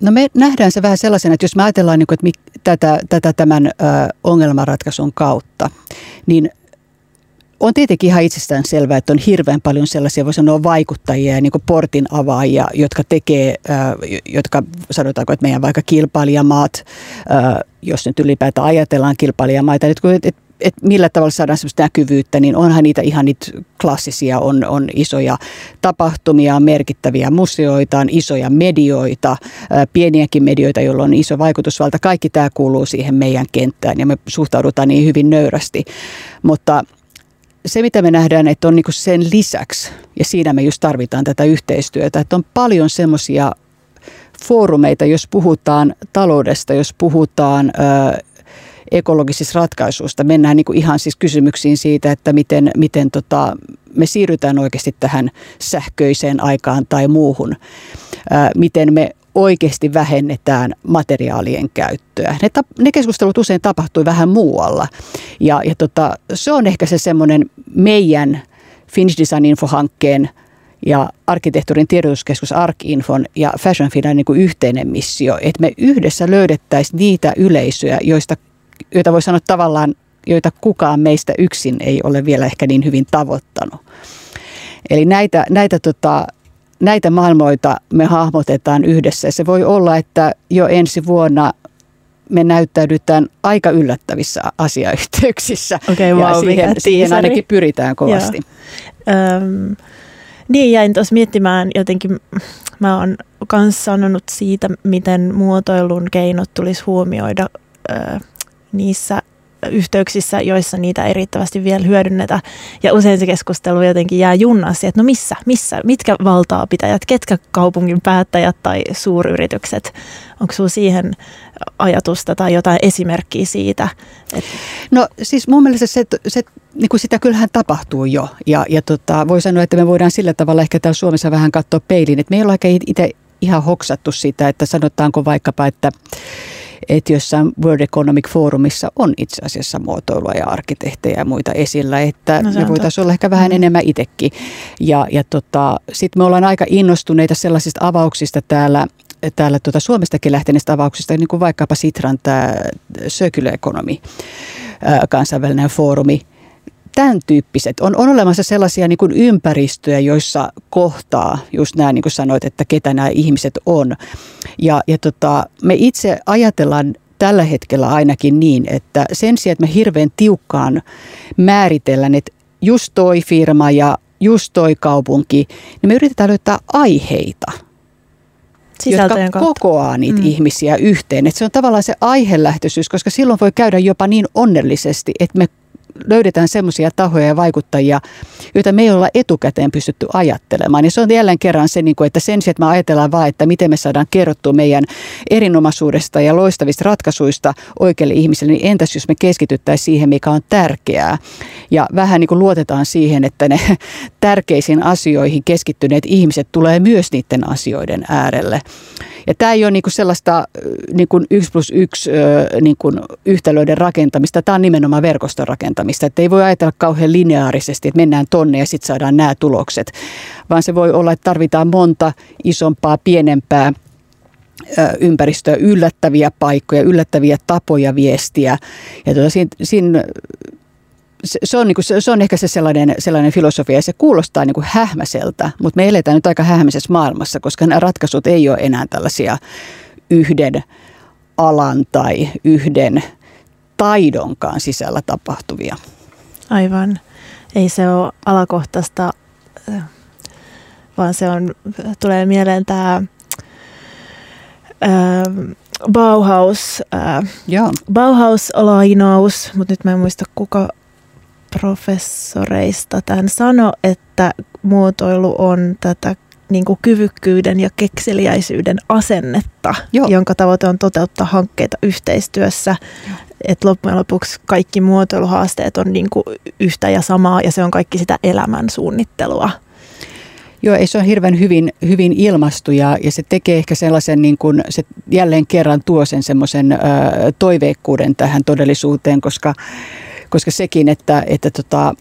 No me nähdään se vähän sellaisena, että jos me ajatellaan niin että tätä, tätä tämän ongelmanratkaisun kautta, niin on tietenkin ihan itsestään selvää, että on hirveän paljon sellaisia, voi sanoa vaikuttajia ja niin portin avaajia, jotka tekee, jotka sanotaanko, että meidän vaikka kilpailijamaat, jos nyt ylipäätään ajatellaan kilpailijamaita, että että millä tavalla saadaan sellaista näkyvyyttä, niin onhan niitä ihan niitä klassisia, on, on isoja tapahtumia, merkittäviä museoita, on isoja medioita, pieniäkin medioita, joilla on iso vaikutusvalta. Kaikki tämä kuuluu siihen meidän kenttään ja me suhtaudutaan niin hyvin nöyrästi. Mutta se, mitä me nähdään, että on niinku sen lisäksi, ja siinä me just tarvitaan tätä yhteistyötä, että on paljon semmoisia foorumeita, jos puhutaan taloudesta, jos puhutaan ö, ekologisista ratkaisuista. Mennään niin kuin ihan siis kysymyksiin siitä, että miten, miten tota, me siirrytään oikeasti tähän sähköiseen aikaan tai muuhun. Ää, miten me oikeasti vähennetään materiaalien käyttöä. Ne, ta, ne keskustelut usein tapahtui vähän muualla. Ja, ja tota, se on ehkä se semmoinen meidän Finnish Design Info-hankkeen ja arkkitehtuurin tiedotuskeskus ArkInfon ja Fashion Finland niin yhteinen missio, että me yhdessä löydettäisiin niitä yleisöjä, joista joita voi sanoa tavallaan, joita kukaan meistä yksin ei ole vielä ehkä niin hyvin tavoittanut. Eli näitä, näitä, tota, näitä maailmoita me hahmotetaan yhdessä. Se voi olla, että jo ensi vuonna me näyttäydytään aika yllättävissä asiayhteyksissä. Okay, wow, siihen, siihen ainakin pyritään kovasti. Öm, niin jäin tuossa miettimään jotenkin, mä oon kanssa sanonut siitä, miten muotoilun keinot tulisi huomioida ö, niissä yhteyksissä, joissa niitä ei riittävästi vielä hyödynnetä. Ja usein se keskustelu jotenkin jää junnassa, että no missä, missä, mitkä valtaa pitäjät, ketkä kaupungin päättäjät tai suuryritykset. Onko sinulla siihen ajatusta tai jotain esimerkkiä siitä? Että... No siis mun mielestä se, se niin kuin sitä kyllähän tapahtuu jo. Ja, ja tota, voi sanoa, että me voidaan sillä tavalla ehkä täällä Suomessa vähän katsoa peiliin. Että me ei olla itse ihan hoksattu sitä, että sanotaanko vaikkapa, että että jossain World Economic Forumissa on itse asiassa muotoilua ja arkkitehtejä ja muita esillä, että no, me voitaisiin olla ehkä vähän mm. enemmän itsekin. Ja, ja tota, sitten me ollaan aika innostuneita sellaisista avauksista täällä, täällä tuota Suomestakin lähteneistä avauksista, niin kuin vaikkapa Sitran tämä Circular Economy kansainvälinen foorumi, tämän tyyppiset. On, on olemassa sellaisia niin kuin ympäristöjä, joissa kohtaa just nämä, niin kuin sanoit, että ketä nämä ihmiset on. Ja, ja tota, me itse ajatellaan tällä hetkellä ainakin niin, että sen sijaan, että me hirveän tiukkaan määritellään, että just toi firma ja just toi kaupunki, niin me yritetään löytää aiheita – Sisältöjen jotka kautta. kokoaa niitä mm. ihmisiä yhteen. Et se on tavallaan se aihelähtöisyys, koska silloin voi käydä jopa niin onnellisesti, että me löydetään semmoisia tahoja ja vaikuttajia, joita me ei olla etukäteen pystytty ajattelemaan. Ja se on jälleen kerran se, niin että sen sijaan, että me ajatellaan vaan, että miten me saadaan kerrottua meidän erinomaisuudesta ja loistavista ratkaisuista oikeille ihmisille, niin entäs jos me keskityttäisiin siihen, mikä on tärkeää. Ja vähän niin kuin luotetaan siihen, että ne tärkeisiin asioihin keskittyneet ihmiset tulee myös niiden asioiden äärelle. Ja tämä ei ole niinku sellaista niinku yksi plus yksi niinku yhtälöiden rakentamista, tämä on nimenomaan verkoston rakentamista. Että ei voi ajatella kauhean lineaarisesti, että mennään tonne ja sitten saadaan nämä tulokset, vaan se voi olla, että tarvitaan monta isompaa, pienempää ympäristöä, yllättäviä paikkoja, yllättäviä tapoja viestiä. Ja tuota, siinä, siinä se, on, niin kuin, se on ehkä se sellainen, sellainen filosofia ja se kuulostaa niin kuin hähmäseltä, mutta me eletään nyt aika hähmäisessä maailmassa, koska nämä ratkaisut ei ole enää tällaisia yhden alan tai yhden taidonkaan sisällä tapahtuvia. Aivan. Ei se ole alakohtaista, vaan se on, tulee mieleen tämä Bauhaus, Joo. Bauhaus-lainaus, mutta nyt mä en muista kuka professoreista tämän sano, että muotoilu on tätä niin kuin kyvykkyyden ja kekseliäisyyden asennetta, Joo. jonka tavoite on toteuttaa hankkeita yhteistyössä. Että loppujen lopuksi kaikki muotoiluhaasteet on niin kuin yhtä ja samaa ja se on kaikki sitä elämän suunnittelua. Joo, ei se on hirveän hyvin, hyvin ilmastu ja, ja se tekee ehkä sellaisen, niin kuin, se jälleen kerran tuo sen semmoisen ö, toiveikkuuden tähän todellisuuteen, koska koska sekin, että, että tota,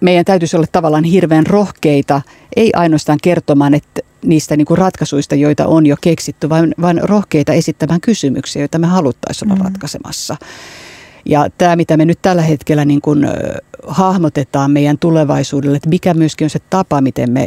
meidän täytyisi olla tavallaan hirveän rohkeita, ei ainoastaan kertomaan että niistä niin kuin ratkaisuista, joita on jo keksitty, vaan, vaan rohkeita esittämään kysymyksiä, joita me haluttaisiin olla mm. ratkaisemassa. Ja tämä, mitä me nyt tällä hetkellä niin kuin, hahmotetaan meidän tulevaisuudelle, että mikä myöskin on se tapa, miten me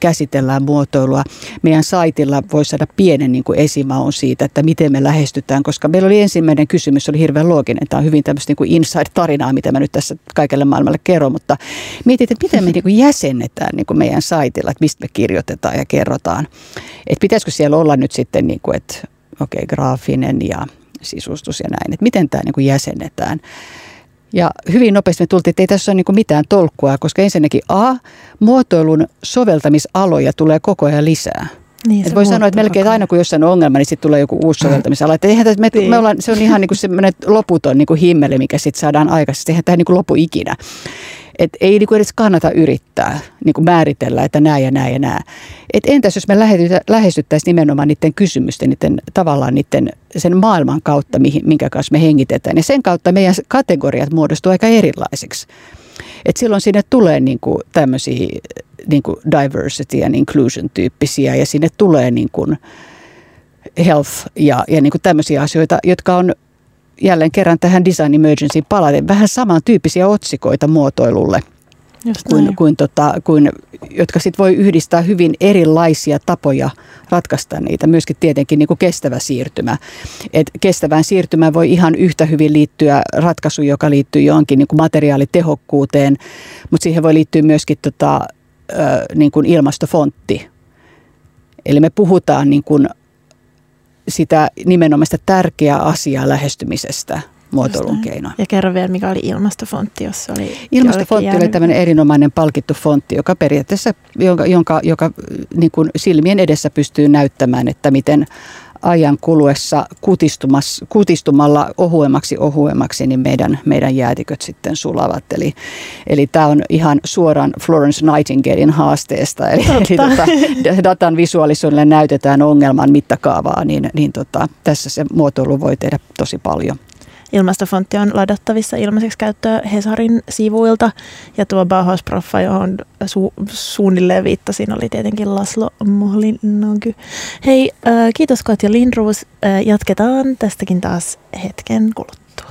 käsitellään muotoilua. Meidän saitilla voi saada pienen niin esimaun siitä, että miten me lähestytään, koska meillä oli ensimmäinen kysymys, oli hirveän looginen. Tämä on hyvin tämmöistä niin inside-tarinaa, mitä mä nyt tässä kaikelle maailmalle kerron, mutta mietit, että miten me niin kuin jäsennetään niin kuin meidän saitilla, että mistä me kirjoitetaan ja kerrotaan. Että pitäisikö siellä olla nyt sitten, niin kuin, että okei, okay, graafinen ja sisustus ja näin, että miten tämä niin kuin jäsennetään. Ja hyvin nopeasti me tultiin, että ei tässä ole niin mitään tolkkua, koska ensinnäkin A, muotoilun soveltamisaloja tulee koko ajan lisää. Niin, se voi sanoa, että melkein aina kun jossain on ongelma, niin sitten tulee joku uusi soveltamisala. Että eihän me, me niin. ollaan, se on ihan niin kuin semmoinen loputon niin kuin himmeli, mikä sitten saadaan aikaisesti. Eihän tämä niin kuin lopu ikinä. Et ei niin kuin edes kannata yrittää niin kuin määritellä, että nämä ja nämä ja nämä. Et entäs jos me lähestyttäisiin nimenomaan niiden kysymysten, niiden, tavallaan niiden, sen maailman kautta, mihin, minkä kanssa me hengitetään. Ja sen kautta meidän kategoriat muodostuu aika erilaisiksi. Et silloin sinne tulee niin kuin tämmöisiä niin kuin diversity and inclusion tyyppisiä ja sinne tulee niin kuin health ja, ja niin kuin tämmöisiä asioita, jotka on jälleen kerran tähän Design Emergency palaten vähän samantyyppisiä otsikoita muotoilulle. kuin, kuin, tota, kuin, jotka sit voi yhdistää hyvin erilaisia tapoja ratkaista niitä. Myöskin tietenkin niin kuin kestävä siirtymä. Et kestävään siirtymään voi ihan yhtä hyvin liittyä ratkaisu, joka liittyy johonkin niin kuin materiaalitehokkuuteen, mutta siihen voi liittyä myöskin tota, niin kuin ilmastofontti. Eli me puhutaan niin kuin sitä nimenomaan sitä tärkeää asiaa lähestymisestä muotoilun keinoin. Ja kerro vielä, mikä oli ilmastofontti, jos oli Ilmastofontti oli tämmöinen erinomainen palkittu fontti, joka periaatteessa, jonka, jonka, joka niin kuin silmien edessä pystyy näyttämään, että miten ajan kuluessa kutistumalla ohuemmaksi ohuemmaksi, niin meidän, meidän jäätiköt sitten sulavat. Eli, eli tämä on ihan suoraan Florence Nightingalein haasteesta. Eli, eli tota, datan visuaalisuudelle näytetään ongelman mittakaavaa, niin, niin tota, tässä se muotoilu voi tehdä tosi paljon. Ilmastofontti on ladattavissa ilmaiseksi käyttöä Hesarin sivuilta ja tuo Bauhaus-proffa, johon su- suunnilleen viittasin, oli tietenkin Laslo Mohlinogy. Hei, äh, kiitos Katja Lindruus. Äh, jatketaan tästäkin taas hetken kuluttua.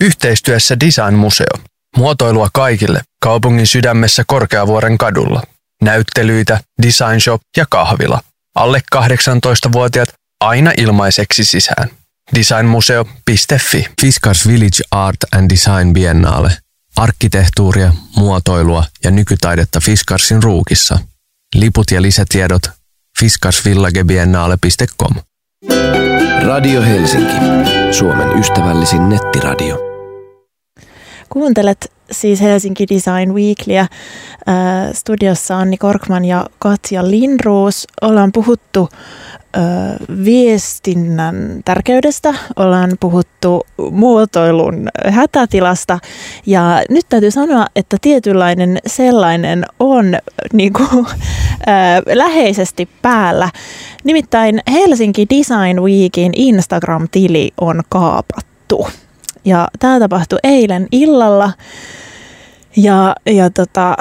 Yhteistyössä Design Museo. Muotoilua kaikille kaupungin sydämessä Korkeavuoren kadulla. Näyttelyitä, design shop ja kahvila. Alle 18-vuotiaat aina ilmaiseksi sisään. Designmuseo.fi Fiskars Village Art and Design Biennale. Arkkitehtuuria, muotoilua ja nykytaidetta Fiskarsin ruukissa. Liput ja lisätiedot fiskarsvillagebiennale.com Radio Helsinki. Suomen ystävällisin nettiradio. Kuuntelet siis Helsinki Design Weeklyä. Äh, studiossa Anni Korkman ja Katja Lindroos. Ollaan puhuttu viestinnän tärkeydestä, ollaan puhuttu muotoilun hätätilasta. Ja nyt täytyy sanoa, että tietynlainen sellainen on niin kuin, läheisesti päällä. Nimittäin Helsinki Design Weekin Instagram-tili on kaapattu. Ja tämä tapahtui eilen illalla. Ja, ja tota,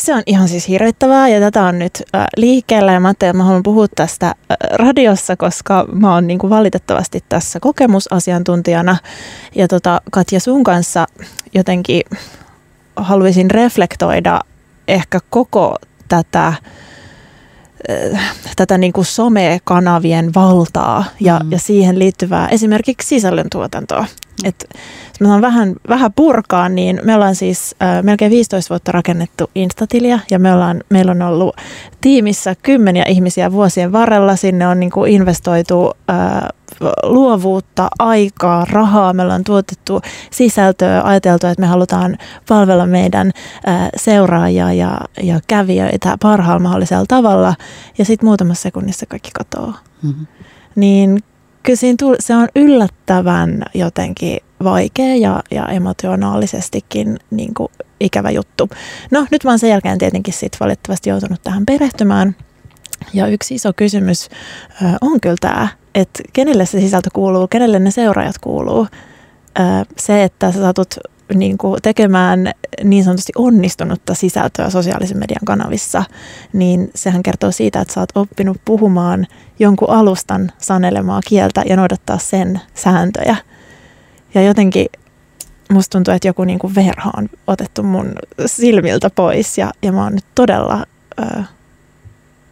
se on ihan siis hirvittävää ja tätä on nyt äh, liikkeellä ja mä ajattelin, että mä haluan puhua tästä äh, radiossa, koska mä oon niin kuin valitettavasti tässä kokemusasiantuntijana ja tota, Katja sun kanssa jotenkin haluaisin reflektoida ehkä koko tätä äh, tätä niin kuin somekanavien valtaa ja, mm. ja siihen liittyvää esimerkiksi sisällöntuotantoa. Et jos mä vähän, vähän purkaa, niin me ollaan siis äh, melkein 15 vuotta rakennettu Instatiliä ja me ollaan, meillä on ollut tiimissä kymmeniä ihmisiä vuosien varrella. Sinne on niin kuin investoitu äh, luovuutta, aikaa, rahaa. Me ollaan tuotettu sisältöä, ajateltu, että me halutaan palvella meidän äh, seuraajia ja, ja kävijöitä parhaalla mahdollisella tavalla. Ja sitten muutamassa sekunnissa kaikki katoaa. Mm-hmm. Niin kyllä siinä tuli, se on yllättävän jotenkin vaikea ja, ja emotionaalisestikin niin kuin ikävä juttu. No nyt mä oon sen jälkeen tietenkin sit valitettavasti joutunut tähän perehtymään. Ja yksi iso kysymys on kyllä tämä, että kenelle se sisältö kuuluu, kenelle ne seuraajat kuuluu. Se, että sä satut niin kuin tekemään niin sanotusti onnistunutta sisältöä sosiaalisen median kanavissa, niin sehän kertoo siitä, että sä oot oppinut puhumaan jonkun alustan sanelemaa kieltä ja noudattaa sen sääntöjä. Ja jotenkin musta tuntuu, että joku niin kuin verho on otettu mun silmiltä pois ja, ja mä oon nyt todella ö,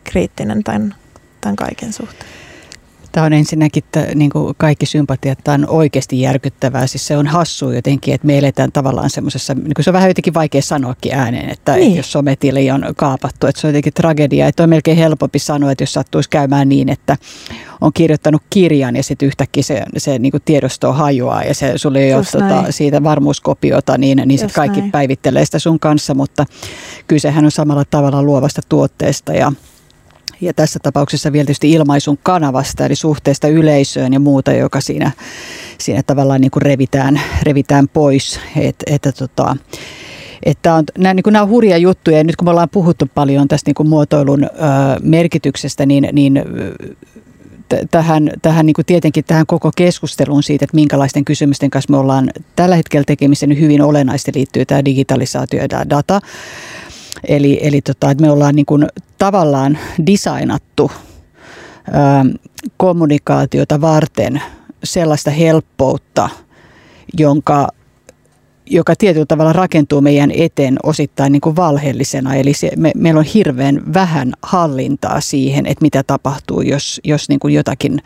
kriittinen tämän, tämän kaiken suhteen. Tämä on ensinnäkin että niin kuin kaikki sympatia, että tämä on oikeasti järkyttävää. Siis se on hassu jotenkin, että me eletään tavallaan semmoisessa, niin se on vähän jotenkin vaikea sanoakin ääneen, että, niin. että jos sometili on kaapattu, että se on jotenkin tragedia. Että on melkein helpompi sanoa, että jos sattuisi käymään niin, että on kirjoittanut kirjan ja sitten yhtäkkiä se, se niin kuin tiedosto hajoaa ja se, sulle ei ole tota, siitä varmuuskopiota, niin, niin sitten kaikki näin. päivittelee sitä sun kanssa, mutta kysehän on samalla tavalla luovasta tuotteesta ja ja tässä tapauksessa vielä tietysti ilmaisun kanavasta, eli suhteesta yleisöön ja muuta, joka siinä, siinä tavallaan niin kuin revitään, revitään pois. Et, että tota, että on, nämä, niin kuin nämä on hurja juttuja ja nyt kun me ollaan puhuttu paljon tästä niin kuin muotoilun ö, merkityksestä, niin, niin tähän, tähän niin kuin tietenkin tähän koko keskusteluun siitä, että minkälaisten kysymysten kanssa me ollaan tällä hetkellä tekemisissä, niin hyvin olennaisesti liittyy tämä digitalisaatio ja tämä data. Eli, eli tota, että me ollaan niin kuin tavallaan designattu ö, kommunikaatiota varten sellaista helppoutta, jonka joka tietyllä tavalla rakentuu meidän eteen osittain niin kuin valheellisena. Eli se, me, meillä on hirveän vähän hallintaa siihen, että mitä tapahtuu, jos, jos niin kuin jotakin,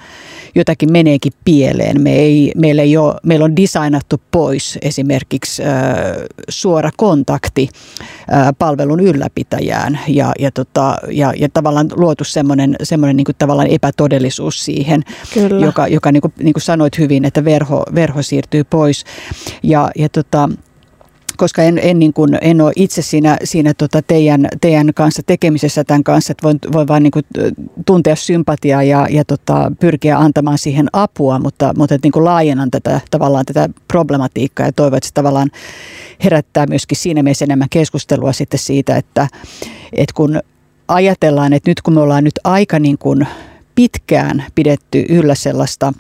jotakin meneekin pieleen. Me ei, meillä, ei ole, meillä on designattu pois esimerkiksi äh, suora kontakti äh, palvelun ylläpitäjään ja, ja, tota, ja, ja tavallaan luotu semmoinen, semmoinen niin kuin tavallaan epätodellisuus siihen, Kyllä. joka, joka niin kuin, niin kuin sanoit hyvin, että verho, verho siirtyy pois. Ja, ja tota, koska en, en, niin kuin, en ole itse siinä, siinä tota teidän, teidän kanssa tekemisessä tämän kanssa, että voin, voin vain niin kuin tuntea sympatiaa ja, ja tota, pyrkiä antamaan siihen apua, mutta, mutta että niin kuin laajennan tätä, tavallaan tätä problematiikkaa ja toivon, että se tavallaan herättää myöskin siinä mielessä enemmän keskustelua sitten siitä, että, että kun ajatellaan, että nyt kun me ollaan nyt aika niin kuin pitkään pidetty yllä sellaista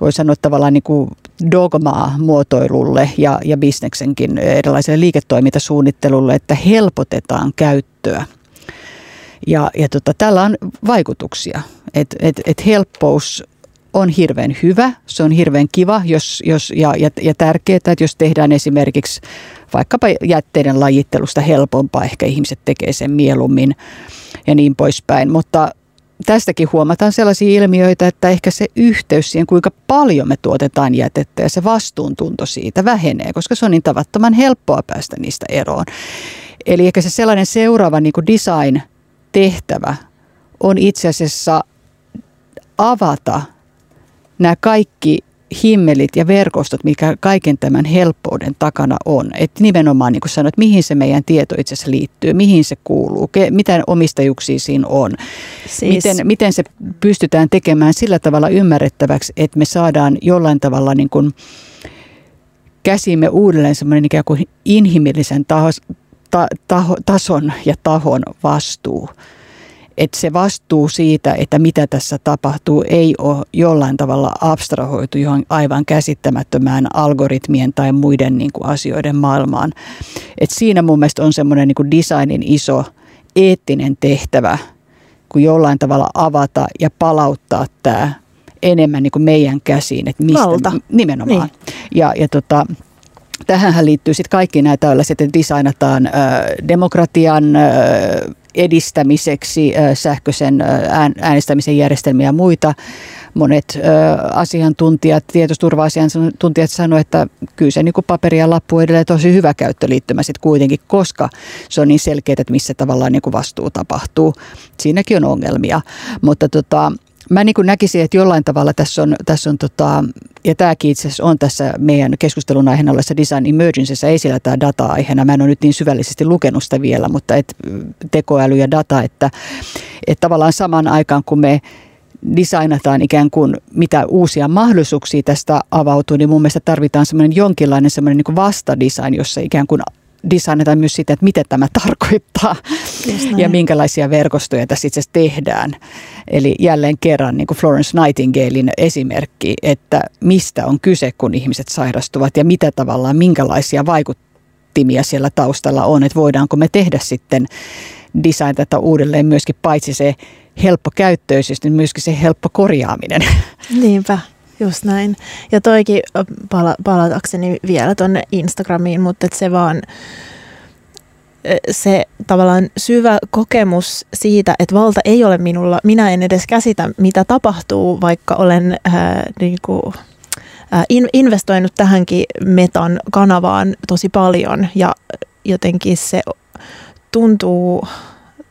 voi sanoa tavallaan niin kuin dogmaa muotoilulle ja, ja bisneksenkin erilaiselle liiketoimintasuunnittelulle, että helpotetaan käyttöä. Ja, ja tota, tällä on vaikutuksia. Et, et, et helppous on hirveän hyvä, se on hirveän kiva jos, jos, ja, ja, ja tärkeää, että jos tehdään esimerkiksi vaikkapa jätteiden lajittelusta helpompaa, ehkä ihmiset tekee sen mieluummin ja niin poispäin. Mutta tästäkin huomataan sellaisia ilmiöitä, että ehkä se yhteys siihen, kuinka paljon me tuotetaan jätettä ja se vastuuntunto siitä vähenee, koska se on niin tavattoman helppoa päästä niistä eroon. Eli ehkä se sellainen seuraava niin design-tehtävä on itse asiassa avata nämä kaikki himmelit ja verkostot, mikä kaiken tämän helppouden takana on. Että nimenomaan niin kuin sanoit, mihin se meidän tieto itse asiassa liittyy, mihin se kuuluu, ke, mitä omistajuuksia siinä on. Siis... Miten, miten se pystytään tekemään sillä tavalla ymmärrettäväksi, että me saadaan jollain tavalla niin kuin käsimme uudelleen semmoinen ikään kuin inhimillisen taho, ta, taho, tason ja tahon vastuu että se vastuu siitä, että mitä tässä tapahtuu, ei ole jollain tavalla abstrahoitu johon aivan käsittämättömään algoritmien tai muiden niin kuin asioiden maailmaan. Et siinä mun mielestä on semmoinen niin designin iso eettinen tehtävä, kun jollain tavalla avata ja palauttaa tämä enemmän niin kuin meidän käsiin. Että mistä, Valta. Nimenomaan. Niin. Ja, ja tota, tähän liittyy sitten kaikki nämä tällaiset, että designataan demokratian edistämiseksi sähköisen äänestämisen järjestelmiä ja muita. Monet asiantuntijat, tietoturva-asiantuntijat sanoivat, että kyllä se niin paperi ja lappu edelleen tosi hyvä käyttöliittymä sitten kuitenkin, koska se on niin selkeää, että missä tavallaan niin vastuu tapahtuu. Siinäkin on ongelmia, mutta tota, mä niin näkisin, että jollain tavalla tässä on, tässä on tota, ja tämäkin itse asiassa on tässä meidän keskustelun aiheena olessa Design Emergencyssä esillä tämä data-aiheena. Mä en ole nyt niin syvällisesti lukenut sitä vielä, mutta et, tekoäly ja data, että, että tavallaan samaan aikaan kun me designataan ikään kuin mitä uusia mahdollisuuksia tästä avautuu, niin mun mielestä tarvitaan semmoinen jonkinlainen semmoinen niin vastadesign, jossa ikään kuin designataan myös sitä, että mitä tämä tarkoittaa. Ja minkälaisia verkostoja tässä itse asiassa tehdään. Eli jälleen kerran niin kuin Florence Nightingalein esimerkki, että mistä on kyse, kun ihmiset sairastuvat ja mitä tavallaan, minkälaisia vaikuttimia siellä taustalla on, että voidaanko me tehdä sitten design tätä uudelleen myöskin paitsi se helppo käyttöisyys, niin myöskin se helppo korjaaminen. Niinpä. Just näin. Ja toikin pala- palatakseni vielä tuonne Instagramiin, mutta se vaan se tavallaan syvä kokemus siitä, että valta ei ole minulla, minä en edes käsitä, mitä tapahtuu, vaikka olen ää, niin kuin, ää, in, investoinut tähänkin metan kanavaan tosi paljon. Ja jotenkin se tuntuu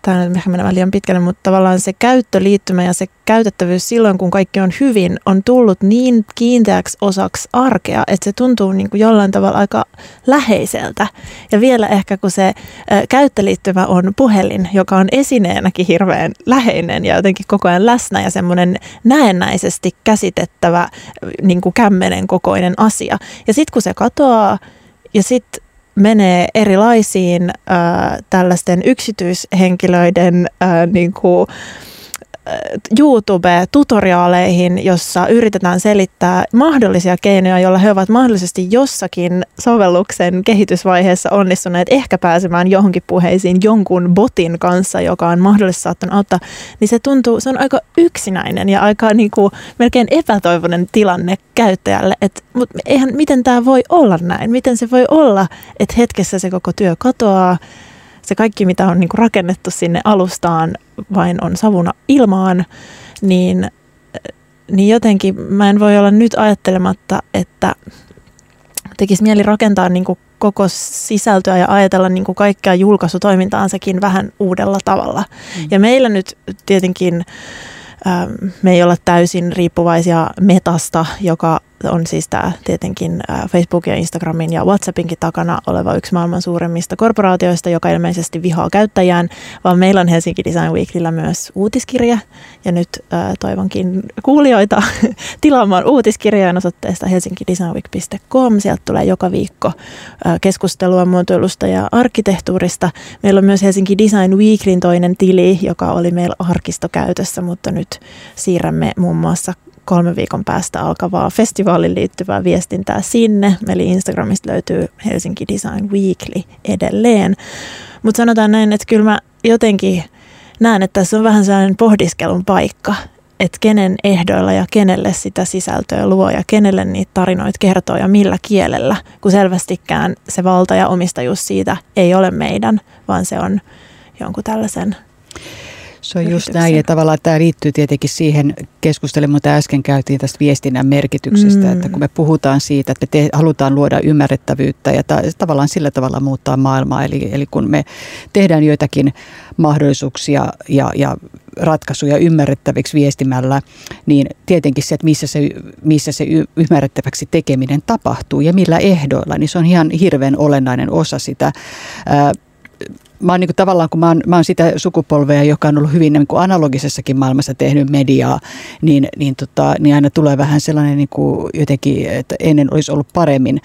tämä nyt ehkä menee liian pitkälle, mutta tavallaan se käyttöliittymä ja se käytettävyys silloin, kun kaikki on hyvin, on tullut niin kiinteäksi osaksi arkea, että se tuntuu niin kuin jollain tavalla aika läheiseltä. Ja vielä ehkä kun se käyttöliittymä on puhelin, joka on esineenäkin hirveän läheinen ja jotenkin koko ajan läsnä ja semmoinen näennäisesti käsitettävä niin kuin kämmenen kokoinen asia. Ja sitten kun se katoaa ja sitten menee erilaisiin äh, tällaisten yksityishenkilöiden äh, niin kuin, YouTube-tutoriaaleihin, jossa yritetään selittää mahdollisia keinoja, joilla he ovat mahdollisesti jossakin sovelluksen kehitysvaiheessa onnistuneet ehkä pääsemään johonkin puheisiin jonkun botin kanssa, joka on mahdollisesti saattanut auttaa, niin se tuntuu, se on aika yksinäinen ja aika niin kuin, melkein epätoivoinen tilanne käyttäjälle, että mutta eihän, miten tämä voi olla näin? Miten se voi olla, että hetkessä se koko työ katoaa, se kaikki, mitä on niin kuin rakennettu sinne alustaan, vain on savuna ilmaan, niin, niin jotenkin mä en voi olla nyt ajattelematta, että tekisi mieli rakentaa niin kuin koko sisältöä ja ajatella niin kuin kaikkea julkaisutoimintaansakin vähän uudella tavalla. Mm. Ja meillä nyt tietenkin me ei olla täysin riippuvaisia metasta, joka on siis tämä tietenkin Facebookin ja Instagramin ja WhatsAppinkin takana oleva yksi maailman suuremmista korporaatioista, joka ilmeisesti vihaa käyttäjään, vaan meillä on Helsinki Design Weeklyllä myös uutiskirja, ja nyt äh, toivonkin kuulijoita tilaamaan uutiskirjaan osoitteesta helsinkidesignweek.com. Sieltä tulee joka viikko äh, keskustelua muotoilusta ja arkkitehtuurista. Meillä on myös Helsinki Design Weeklyn toinen tili, joka oli meillä arkistokäytössä, mutta nyt siirrämme muun muassa kolmen viikon päästä alkavaa festivaalin liittyvää viestintää sinne. Eli Instagramista löytyy Helsinki Design Weekly edelleen. Mutta sanotaan näin, että kyllä mä jotenkin näen, että tässä on vähän sellainen pohdiskelun paikka, että kenen ehdoilla ja kenelle sitä sisältöä luo ja kenelle niitä tarinoita kertoo ja millä kielellä, kun selvästikään se valta ja omistajuus siitä ei ole meidän, vaan se on jonkun tällaisen se on just näin ja tavallaan tämä liittyy tietenkin siihen keskusteluun, mitä äsken käytiin tästä viestinnän merkityksestä, mm. että kun me puhutaan siitä, että me te, halutaan luoda ymmärrettävyyttä ja ta, tavallaan sillä tavalla muuttaa maailmaa, eli, eli kun me tehdään joitakin mahdollisuuksia ja, ja ratkaisuja ymmärrettäviksi viestimällä, niin tietenkin se, että missä se, missä se ymmärrettäväksi tekeminen tapahtuu ja millä ehdoilla, niin se on ihan hirveän olennainen osa sitä. Mä oon niin tavallaan, kun mä oon, mä oon sitä sukupolvea, joka on ollut hyvin niin kuin analogisessakin maailmassa tehnyt mediaa, niin, niin, tota, niin aina tulee vähän sellainen niin jotenkin, että ennen olisi ollut paremmin.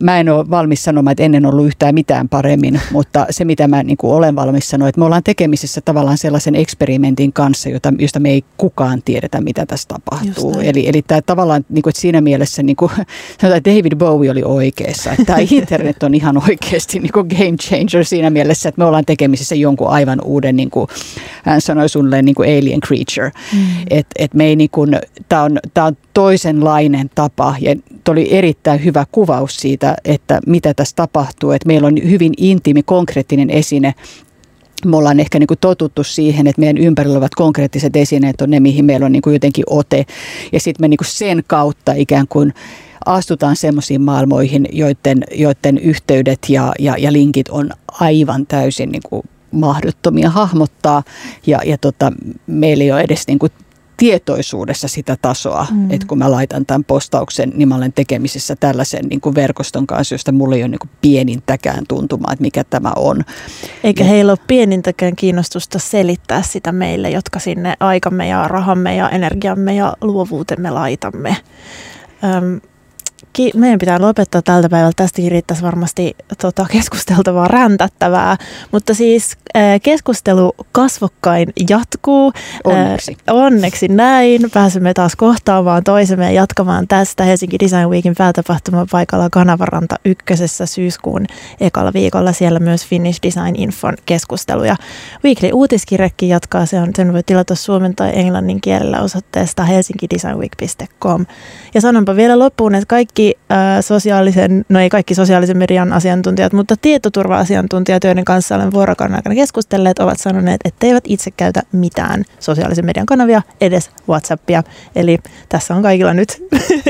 Mä en ole valmis sanomaan, että ennen ollut yhtään mitään paremmin, mutta se mitä mä niin olen valmis sanoa, että me ollaan tekemisessä tavallaan sellaisen eksperimentin kanssa, jota, josta me ei kukaan tiedetä, mitä tässä tapahtuu. Eli, eli tämä tavallaan niin kuin, että siinä mielessä niin kuin, sanotaan, että David Bowie oli oikeassa, että tämä internet on ihan oikeasti niin kuin game changer siinä mielessä, että me ollaan tekemisessä jonkun aivan uuden, niin kuin, hän sanoi suunnilleen niin kuin alien creature. Mm. Et, et me ei niin kuin, tämä on, tämä on toisenlainen tapa ja oli erittäin hyvä kuvaus siitä, että mitä tässä tapahtuu. Että meillä on hyvin intiimi, konkreettinen esine, me ollaan ehkä niin kuin totuttu siihen, että meidän ympärillä olevat konkreettiset esineet on ne, mihin meillä on niin kuin jotenkin ote. Ja sitten me niin kuin sen kautta ikään kuin astutaan semmoisiin maailmoihin, joiden, joiden yhteydet ja, ja, ja linkit on aivan täysin niin kuin mahdottomia hahmottaa. Ja, ja tota, meillä ei ole edes niin kuin tietoisuudessa sitä tasoa, mm. että kun mä laitan tämän postauksen, niin mä olen tekemisissä tällaisen niin kuin verkoston kanssa, josta mulla ei ole niin kuin pienintäkään tuntumaa, että mikä tämä on. Eikä ja, heillä ole pienintäkään kiinnostusta selittää sitä meille, jotka sinne aikamme ja rahamme ja energiamme ja luovuutemme laitamme. Öm, ki- meidän pitää lopettaa tältä päivältä. Tästäkin riittäisi varmasti tota, keskusteltavaa räntättävää. Mutta siis äh, keskustelu kasvokkain jatkuu. Onneksi. Äh, onneksi näin. Pääsemme taas kohtaamaan toisemme ja jatkamaan tästä Helsinki Design Weekin päätapahtuman paikalla Kanavaranta ykkösessä syyskuun ekalla viikolla. Siellä myös Finnish Design Infon keskusteluja. Weekly uutiskirjekin jatkaa. Se on, sen voi tilata suomen tai englannin kielellä osoitteesta helsinkidesignweek.com. Ja sanonpa vielä loppuun, että kaikki äh, sosiaalisen, no ei kaikki sosiaalisen median asiantuntijat, mutta tietoturva-asiantuntijat, joiden kanssa olen vuorokauden aikana keskustelleet, ovat sanoneet, että eivät itse käytä mitään sosiaalisen median kanavia, edes WhatsAppia. Eli tässä on kaikilla nyt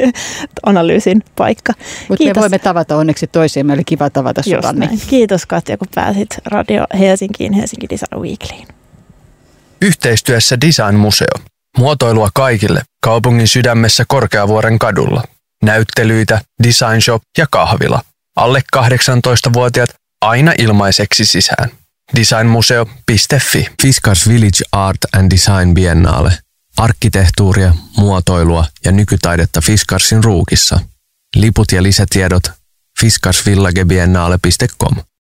analyysin paikka. Mutta me voimme tavata onneksi toisiamme, oli kiva tavata näin. Kiitos Katja, kun pääsit Radio Helsinkiin, Helsinki Design Weeklyin. Yhteistyössä Design Museo. Muotoilua kaikille kaupungin sydämessä Korkeavuoren kadulla. Näyttelyitä, design shop ja kahvila. Alle 18-vuotiaat aina ilmaiseksi sisään. Designmuseo.fi. Fiskars Village Art and Design Biennale. Arkkitehtuuria, muotoilua ja nykytaidetta Fiskarsin ruukissa. Liput ja lisätiedot fiskarsvillagebiennale.com.